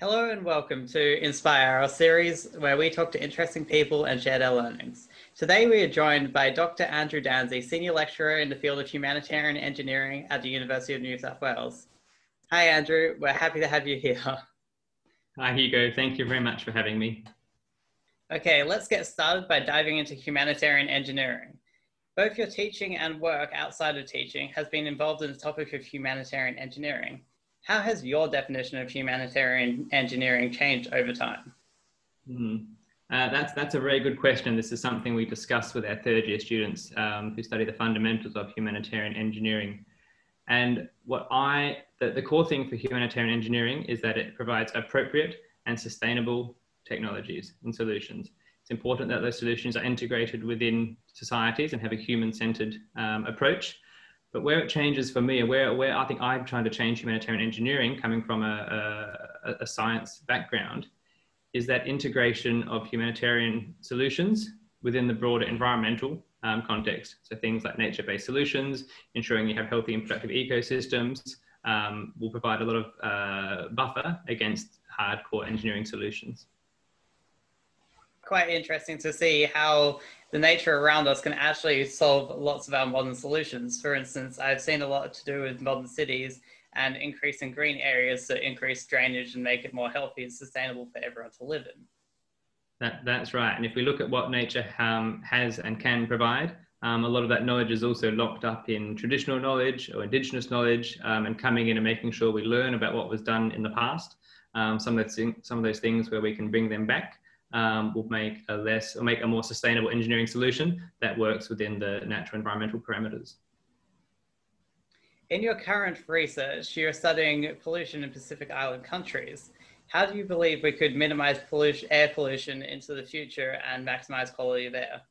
Hello and welcome to Inspire, our series where we talk to interesting people and share their learnings. Today we are joined by Dr. Andrew Dansie, Senior Lecturer in the field of Humanitarian Engineering at the University of New South Wales. Hi Andrew, we're happy to have you here. Hi Hugo, thank you very much for having me. Okay, let's get started by diving into humanitarian engineering. Both your teaching and work outside of teaching has been involved in the topic of humanitarian engineering. How has your definition of humanitarian engineering changed over time? Mm-hmm. Uh, that's, that's a very good question. This is something we discuss with our third year students um, who study the fundamentals of humanitarian engineering. And what I, the, the core thing for humanitarian engineering is that it provides appropriate and sustainable technologies and solutions. It's important that those solutions are integrated within societies and have a human centered um, approach but where it changes for me, where, where I think I'm trying to change humanitarian engineering, coming from a, a, a science background, is that integration of humanitarian solutions within the broader environmental um, context. So things like nature-based solutions, ensuring you have healthy and productive ecosystems, um, will provide a lot of uh, buffer against hardcore engineering solutions. Quite interesting to see how the nature around us can actually solve lots of our modern solutions. For instance, I've seen a lot to do with modern cities and increasing green areas to increase drainage and make it more healthy and sustainable for everyone to live in. That, that's right. And if we look at what nature um, has and can provide, um, a lot of that knowledge is also locked up in traditional knowledge or indigenous knowledge um, and coming in and making sure we learn about what was done in the past. Um, some, of some of those things where we can bring them back um, will make a less or make a more sustainable engineering solution that works within the natural environmental parameters. In your current research, you're studying pollution in Pacific Island countries. How do you believe we could minimize pollution, air pollution into the future and maximize quality there?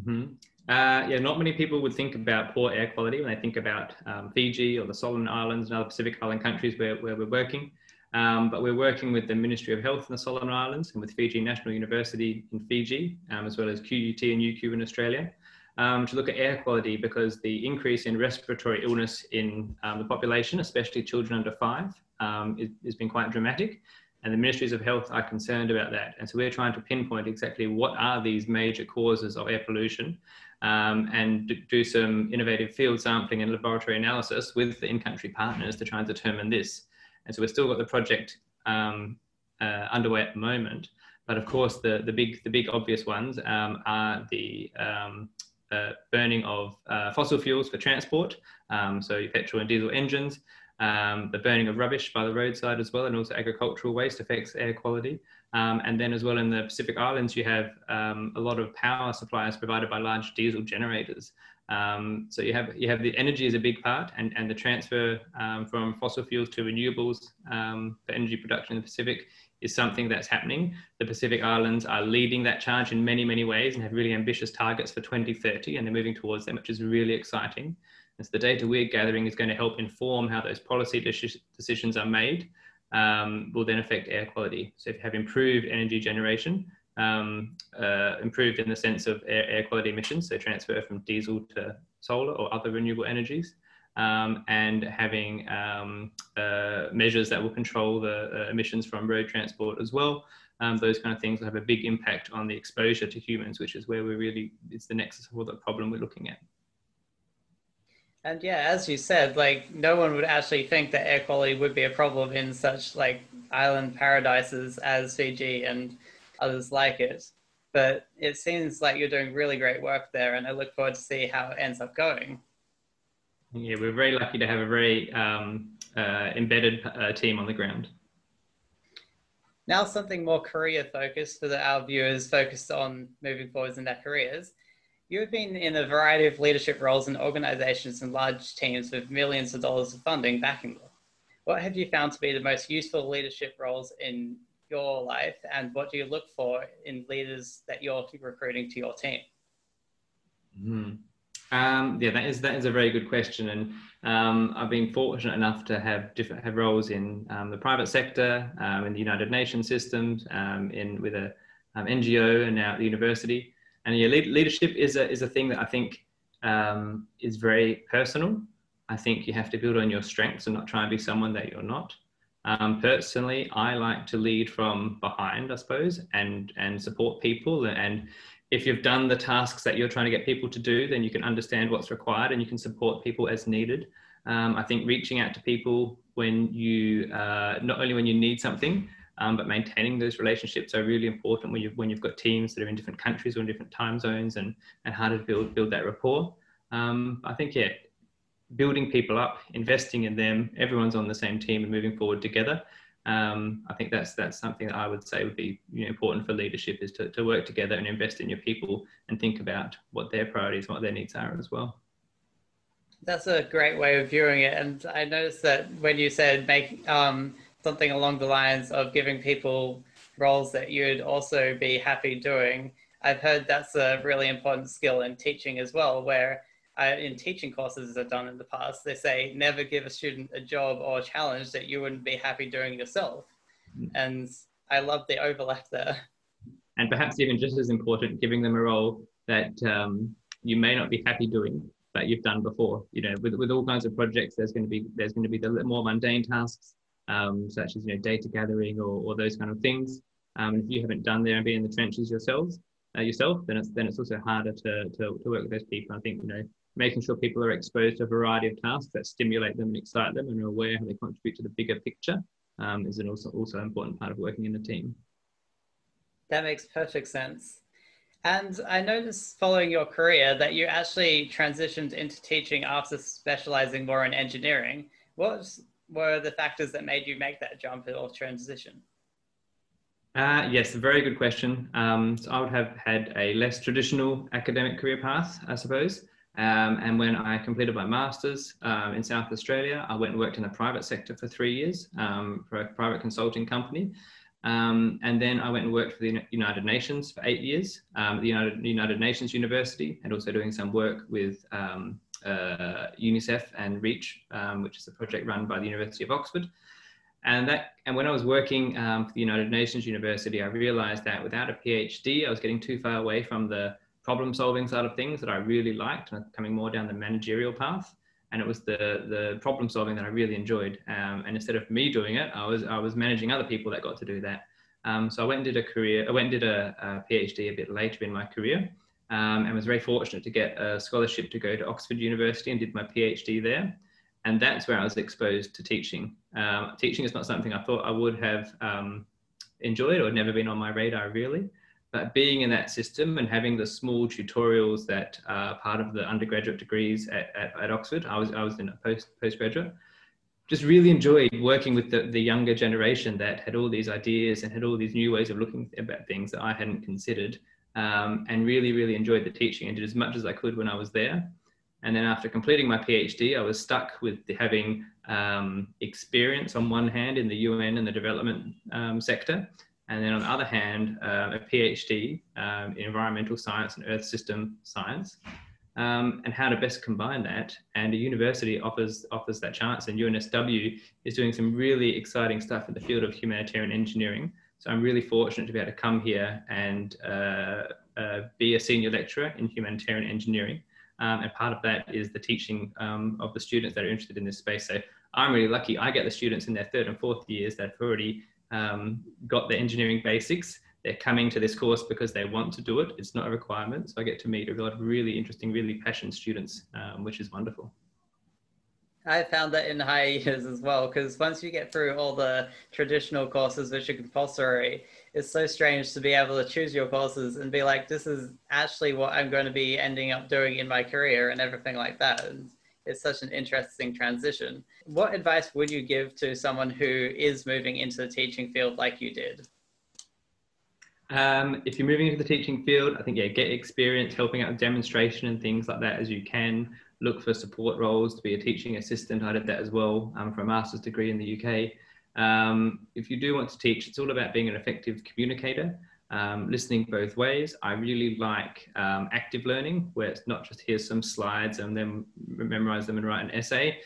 Mm-hmm. Uh, yeah, not many people would think about poor air quality when they think about um, Fiji or the Solomon Islands and other Pacific Island countries where, where we're working. Um, but we're working with the Ministry of Health in the Solomon Islands and with Fiji National University in Fiji, um, as well as QUT and UQ in Australia, um, to look at air quality because the increase in respiratory illness in um, the population, especially children under five, um, is, has been quite dramatic. And the ministries of health are concerned about that. And so we're trying to pinpoint exactly what are these major causes of air pollution um, and do some innovative field sampling and laboratory analysis with the in-country partners to try and determine this. And so we've still got the project um, uh, underway at the moment. But of course, the, the, big, the big obvious ones um, are the um, uh, burning of uh, fossil fuels for transport, um, so petrol and diesel engines, um, the burning of rubbish by the roadside as well, and also agricultural waste affects air quality. Um, and then as well in the Pacific Islands, you have a lot of power supplies provided by large diesel generators. Um, so you have you have the energy is a big part, and and the transfer um, from fossil fuels to renewables um, for energy production in the Pacific is something that's happening. The Pacific Islands are leading that charge in many many ways and have really ambitious targets for 2030, and they're moving towards them, which is really exciting. And so the data we're gathering is going to help inform how those policy decisions are made. Um, will then affect air quality. So if you have improved energy generation, um, uh, improved in the sense of air, air, quality emissions, so transfer from diesel to solar or other renewable energies, um, and having um, uh, measures that will control the uh, emissions from road transport as well. Um, those kind of things will have a big impact on the exposure to humans, which is where we're really, it's the nexus of all the problem we're looking at. And yeah, as you said, like no one would actually think that air quality would be a problem in such like island paradises as Fiji and others like it. But it seems like you're doing really great work there, and I look forward to see how it ends up going. Yeah, we're very lucky to have a very um, uh, embedded uh, team on the ground. Now, something more career focused for the, our viewers focused on moving forwards in their careers. You have been in a variety of leadership roles in organizations and large teams with millions of dollars of funding backing them. What have you found to be the most useful leadership roles in your life and what do you look for in leaders that you're recruiting to your team? Mm-hmm. Um, yeah, that is that is a very good question, and um, I've been fortunate enough to have different have roles in um, the private sector, um, in the United Nations systems, um, in with a um, NGO, and now at the university. And yeah, leadership is a is a thing that I think is very personal. I think you have to build on your strengths and not try and be someone that you're not. Um, personally, I like to lead from behind, I suppose, and and support people. And if you've done the tasks that you're trying to get people to do, then you can understand what's required and you can support people as needed. Um, I think reaching out to people when you uh, not only when you need something, um, but maintaining those relationships are really important when you've when you've got teams that are in different countries or in different time zones, and and how to build build that rapport. Um, I think yeah, building people up, investing in them, everyone's on the same team and moving forward together. Um, I think that's that's something that I would say would be you know, important for leadership is to, to work together and invest in your people and think about what their priorities, what their needs are as well. That's a great way of viewing it, and I noticed that when you said make um, something along the lines of giving people roles that you'd also be happy doing, I've heard that's a really important skill in teaching as well, where in teaching courses I've done in the past, they say never give a student a job or a challenge that you wouldn't be happy doing yourself. Mm. And I love the overlap there. And perhaps even just as important, giving them a role that um, you may not be happy doing, but you've done before. You know, with, with all kinds of projects, there's going to be there's going to be the more mundane tasks, um, such as you know data gathering or, or those kind of things. Um, if you haven't done there and been in the trenches yourselves, uh, yourself, then it's then it's also harder to, to, to work with those people. I think you know making sure people are exposed to a variety of tasks that stimulate them and excite them and are aware how they contribute to the bigger picture um, is an also also important part of working in a team. That makes perfect sense. And I noticed following your career that you actually transitioned into teaching after specializing more in engineering. What were the factors that made you make that jump or transition? Uh, yes, a very good question. Um, so I would have had a less traditional academic career path, I suppose. Um, and when I completed my master's um, in South Australia, I went and worked in the private sector for three years um, for a private consulting company. Um, and then I went and worked for the United Nations for eight years, um, the United, United Nations University, and also doing some work with um, uh, UNICEF and REACH, which is a project run by the University of Oxford. And that, and when I was working for the United Nations University, I realized that without a PhD, I was getting too far away from the problem solving side of things that I really liked and coming more down the managerial path. And it was the the problem solving that I really enjoyed. Um, and instead of me doing it, I was I was managing other people that got to do that. Um, so I went and did a career. I went and did a, a PhD a bit later in my career, um, and was very fortunate to get a scholarship to go to Oxford University and did my PhD there. And that's where I was exposed to teaching. Um, teaching is not something I thought I would have um, enjoyed or never been on my radar really but being in that system and having the small tutorials that are part of the undergraduate degrees at, at, at Oxford, I was, I was in a post, postgraduate, just really enjoyed working with the, the younger generation that had all these ideas and had all these new ways of looking about things that I hadn't considered um, and really, really enjoyed the teaching and did as much as I could when I was there. And then after completing my PhD, I was stuck with having um, experience on one hand in the UN and the development um, sector, and then on the other hand, uh, a PhD um, in environmental science and earth system science, um, and how to best combine that. And a university offers offers that chance, and UNSW is doing some really exciting stuff in the field of humanitarian engineering. So I'm really fortunate to be able to come here and uh, uh, be a senior lecturer in humanitarian engineering. Um, and part of that is the teaching um, of the students that are interested in this space. So I'm really lucky. I get the students in their third and fourth years that have already um, got the engineering basics. They're coming to this course because they want to do it. It's not a requirement. So I get to meet a lot of really interesting, really passionate students, um, which is wonderful. I found that in higher years as well, because once you get through all the traditional courses which are compulsory, it's so strange to be able to choose your courses and be like, this is actually what I'm going to be ending up doing in my career and everything like that. And it's such an interesting transition. What advice would you give to someone who is moving into the teaching field like you did? Um, if you're moving into the teaching field, I think yeah, get experience helping out with demonstration and things like that as you can. Look for support roles to be a teaching assistant. I did that as well um, for a master's degree in the UK. Um, if you do want to teach, it's all about being an effective communicator um, listening both ways. I really like um, active learning, where it's not just here's some slides and then memorize them and write an essay,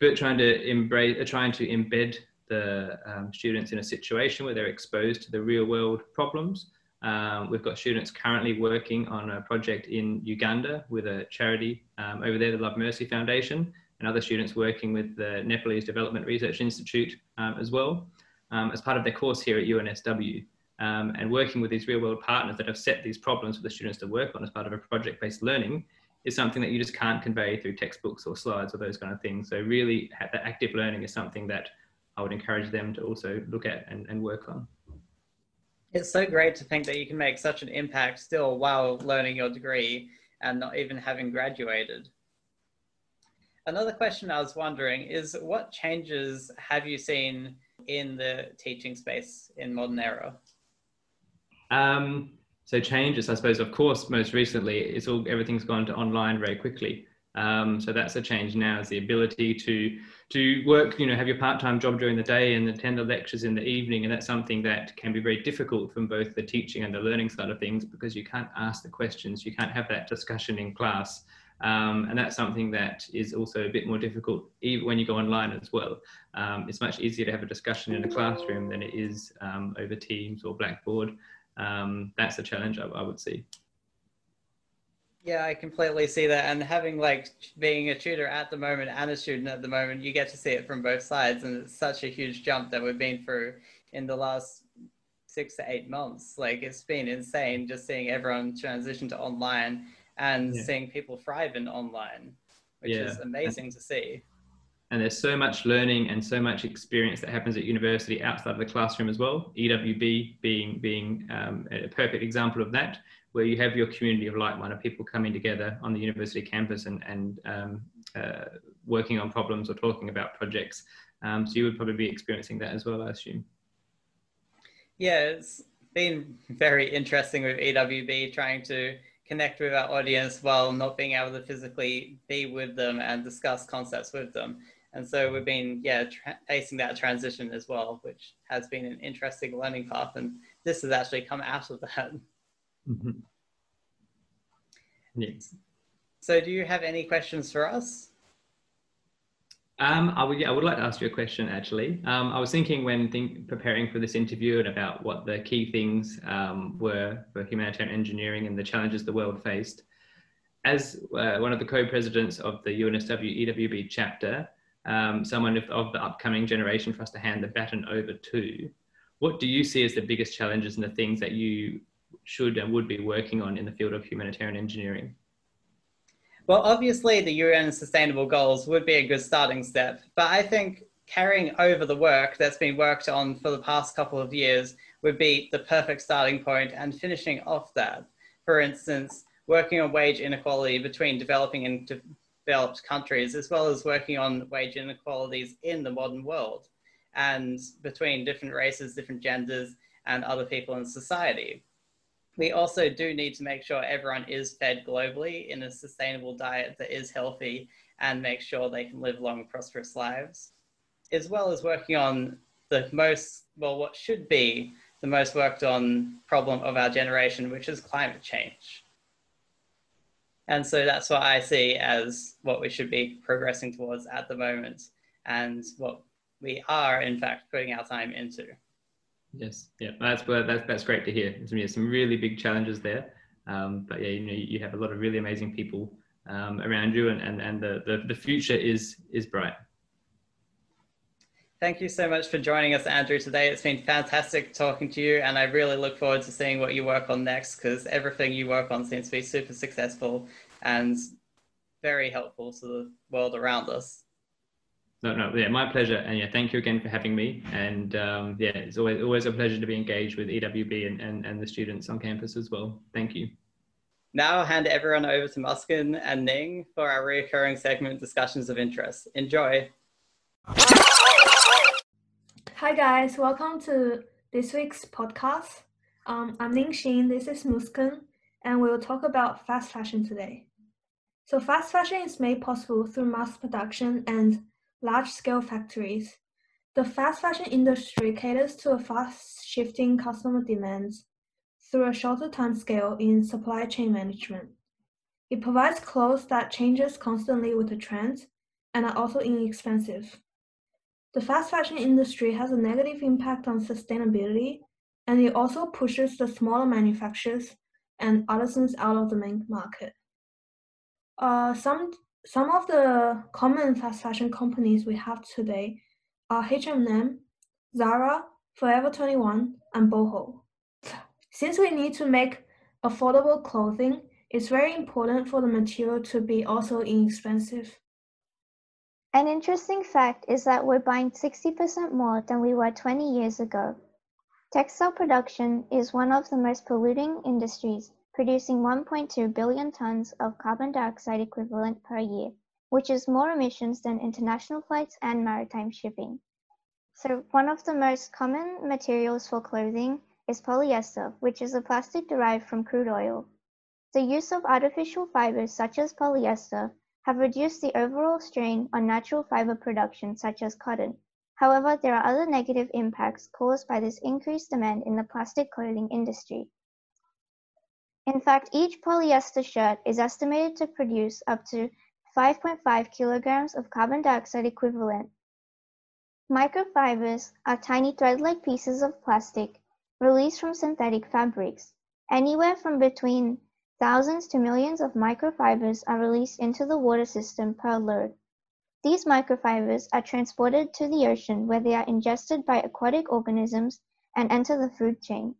but trying to embrace, uh, trying to embed the um, students in a situation where they're exposed to the real world problems. Um, we've got students currently working on a project in Uganda with a charity um, over there, the Love Mercy Foundation, and other students working with the Nepalese Development Research Institute um, as well as part of their course here at UNSW. Um, and working with these real world partners that have set these problems for the students to work on as part of a project based learning is something that you just can't convey through textbooks or slides or those kind of things. So really the active learning is something that I would encourage them to also look at and, and work on. It's so great to think that you can make such an impact still while learning your degree and not even having graduated. Another question I was wondering is what changes have you seen in the teaching space in modern era? Um, so changes, I suppose, of course, most recently, it's all everything's gone to online very quickly. Um, so that's a change now is the ability to to work, you know, have your part-time job during the day and attend the lectures in the evening. And that's something that can be very difficult from both the teaching and the learning side of things because you can't ask the questions, you can't have that discussion in class. Um, and that's something that is also a bit more difficult even when you go online as well. Um, it's much easier to have a discussion in a classroom than it is um, over Teams or Blackboard. Um, that's a challenge I, I would see. Yeah, I completely see that. And having like being a tutor at the moment and a student at the moment, you get to see it from both sides. And it's such a huge jump that we've been through in the last six to eight months. Like it's been insane just seeing everyone transition to online and yeah. seeing people thrive in online, which yeah. is amazing to see. And there's so much learning and so much experience that happens at university outside of the classroom as well. EWB being being um, a perfect example of that, where you have your community of like-minded people coming together on the university campus and, and um, uh, working on problems or talking about projects. Um, so you would probably be experiencing that as well, I assume. Yeah, it's been very interesting with EWB trying to connect with our audience while not being able to physically be with them and discuss concepts with them. And so we've been, yeah, tra- facing that transition as well, which has been an interesting learning path. And this has actually come out of that. Mm-hmm. Yes. So, do you have any questions for us? Um, I would, yeah, I would like to ask you a question actually. Um, I was thinking when think, preparing for this interview and about what the key things um, were for humanitarian engineering and the challenges the world faced. As uh, one of the co-presidents of the UNSW EWB chapter, um, someone of, of the upcoming generation for us to hand the baton over to, what do you see as the biggest challenges and the things that you should and would be working on in the field of humanitarian engineering? Well, obviously, the UN Sustainable Goals would be a good starting step, but I think carrying over the work that's been worked on for the past couple of years would be the perfect starting point and finishing off that. For instance, working on wage inequality between developing and developed countries, as well as working on wage inequalities in the modern world and between different races, different genders, and other people in society we also do need to make sure everyone is fed globally in a sustainable diet that is healthy and make sure they can live long, prosperous lives, as well as working on the most, well, what should be the most worked on problem of our generation, which is climate change. And so that's what I see as what we should be progressing towards at the moment and what we are, in fact, putting our time into. Yes, yeah, that's that's that's great to hear. There's some really big challenges there, um, but yeah, you know, you have a lot of really amazing people um, around you, and and and the, the the future is is bright. Thank you so much for joining us, Andrew, today. It's been fantastic talking to you, and I really look forward to seeing what you work on next because everything you work on seems to be super successful and very helpful to the world around us. No, no, yeah, my pleasure. And yeah, thank you again for having me. And um, yeah, it's always, always a pleasure to be engaged with EWB and, and, and the students on campus as well. Thank you. Now I'll hand everyone over to Muskan and Ning for our recurring segment discussions of interest. Enjoy. Hi guys, welcome to this week's podcast. Um, I'm Ning Xin, this is Muskan, and we'll talk about fast fashion today. So fast fashion is made possible through mass production and large-scale factories. The fast fashion industry caters to a fast-shifting customer demands through a shorter time scale in supply chain management. It provides clothes that changes constantly with the trends and are also inexpensive. The fast fashion industry has a negative impact on sustainability, and it also pushes the smaller manufacturers and artisans out of the main market. Uh, some some of the common fast fashion companies we have today are H&M, Zara, Forever 21, and Boohoo. Since we need to make affordable clothing, it's very important for the material to be also inexpensive. An interesting fact is that we're buying 60% more than we were 20 years ago. Textile production is one of the most polluting industries, producing 1.2 billion tons of carbon dioxide equivalent per year, which is more emissions than international flights and maritime shipping. So one of the most common materials for clothing is polyester, which is a plastic derived from crude oil. The use of artificial fibers such as polyester have reduced the overall strain on natural fiber production such as cotton. However, there are other negative impacts caused by this increased demand in the plastic clothing industry. In fact, each polyester shirt is estimated to produce up to 5.5 kilograms of carbon dioxide equivalent. Microfibers are tiny thread-like pieces of plastic released from synthetic fabrics, anywhere from between Thousands to millions of microfibers are released into the water system per load. These microfibers are transported to the ocean where they are ingested by aquatic organisms and enter the food chain.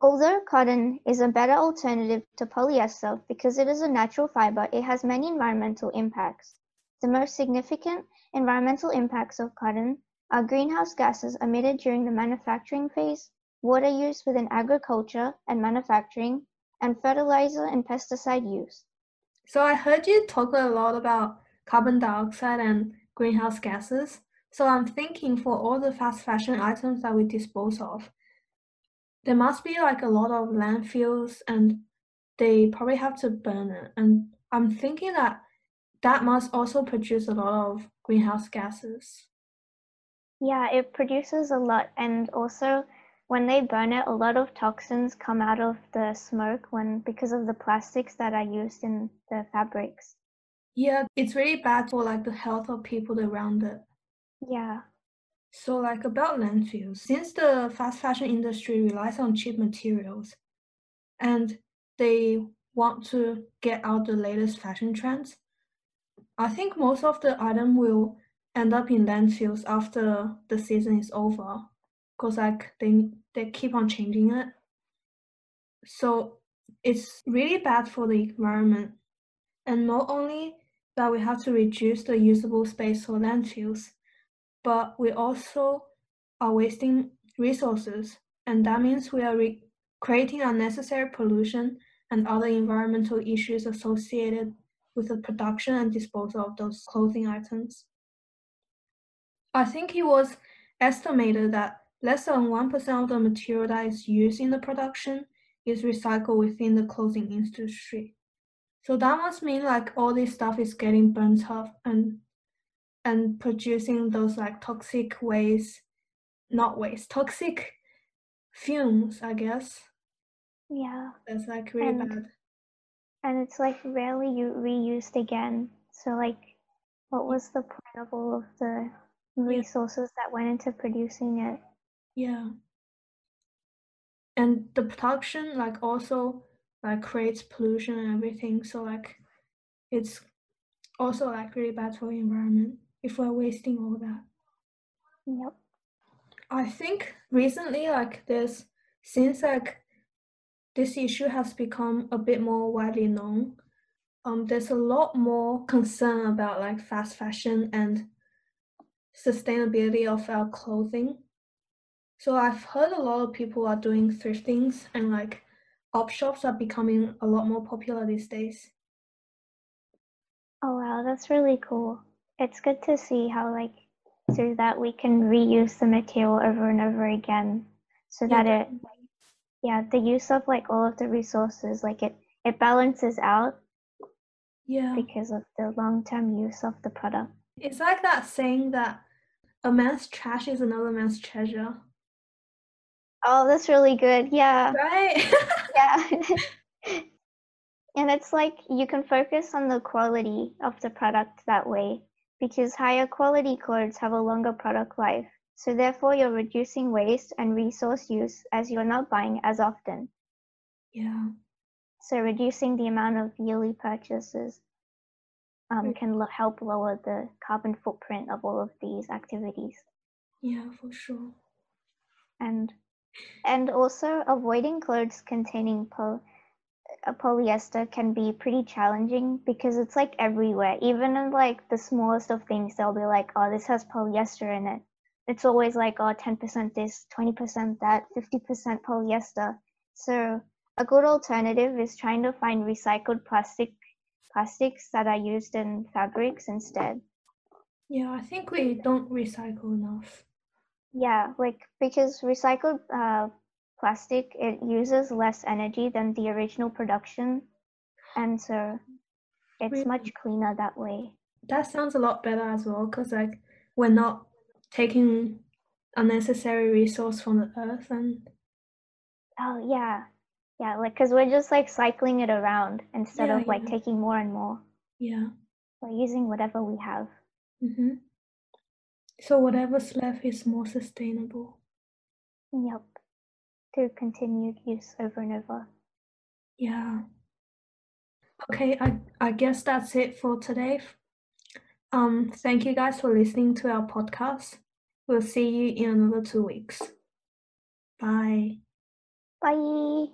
Although cotton is a better alternative to polyester because it is a natural fiber, it has many environmental impacts. The most significant environmental impacts of cotton are greenhouse gases emitted during the manufacturing phase, water use within agriculture and manufacturing, and fertilizer and pesticide use. So I heard you talk a lot about carbon dioxide and greenhouse gases. So I'm thinking for all the fast fashion items that we dispose of, there must be like a lot of landfills and they probably have to burn it. And I'm thinking that that must also produce a lot of greenhouse gases. Yeah, it produces a lot. And also, when they burn it, a lot of toxins come out of the smoke when because of the plastics that are used in the fabrics. Yeah, it's really bad for like the health of people around it. Yeah. So like about landfills, since the fast fashion industry relies on cheap materials and they want to get out the latest fashion trends, I think most of the item will end up in landfills after the season is over because like they they keep on changing it. So it's really bad for the environment. And not only that we have to reduce the usable space for landfills, but we also are wasting resources. And that means we are re- creating unnecessary pollution and other environmental issues associated with the production and disposal of those clothing items. I think it was estimated that Less than 1% of the material that is used in the production is recycled within the clothing industry. So that must mean like all this stuff is getting burnt up and and producing those like toxic waste, not waste, toxic fumes, I guess. Yeah. That's like really and, bad. And it's like rarely you reused again. So like what was the point of all of the resources that went into producing it? Yeah. And the production like also like creates pollution and everything. So like it's also like really bad for the environment if we're wasting all that. Yep. I think recently like there's since like this issue has become a bit more widely known, um, there's a lot more concern about like fast fashion and sustainability of our clothing. So I've heard a lot of people are doing thriftings and like op shops are becoming a lot more popular these days. Oh wow, that's really cool. It's good to see how like through that we can reuse the material over and over again so yeah. that it yeah, the use of like all of the resources like it it balances out yeah because of the long-term use of the product. It's like that saying that a man's trash is another man's treasure. Oh, that's really good. Yeah. Right? yeah. and it's like you can focus on the quality of the product that way because higher quality clothes have a longer product life. So therefore you're reducing waste and resource use as you're not buying as often. Yeah. So reducing the amount of yearly purchases um, can lo- help lower the carbon footprint of all of these activities. Yeah, for sure. and and also avoiding clothes containing po- uh, polyester can be pretty challenging because it's like everywhere. Even in like the smallest of things they'll be like oh this has polyester in it. It's always like oh 10% this 20% that 50% polyester. So a good alternative is trying to find recycled plastic plastics that are used in fabrics instead. Yeah, I think we don't recycle enough. Yeah, like because recycled uh, plastic it uses less energy than the original production, and so it's Really? much cleaner that way. That sounds a lot better as well, because like we're not taking unnecessary resource from the earth and Oh yeah, yeah, like because we're just like cycling it around instead Yeah, of like yeah. taking more and more. yeah. We're using whatever we have. Mm-hmm. So whatever's left is more sustainable. Yep. Through continued use over and over. Yeah. Okay, I, I guess that's it for today. Um, thank you guys for listening to our podcast. We'll see you in another two weeks. Bye. Bye.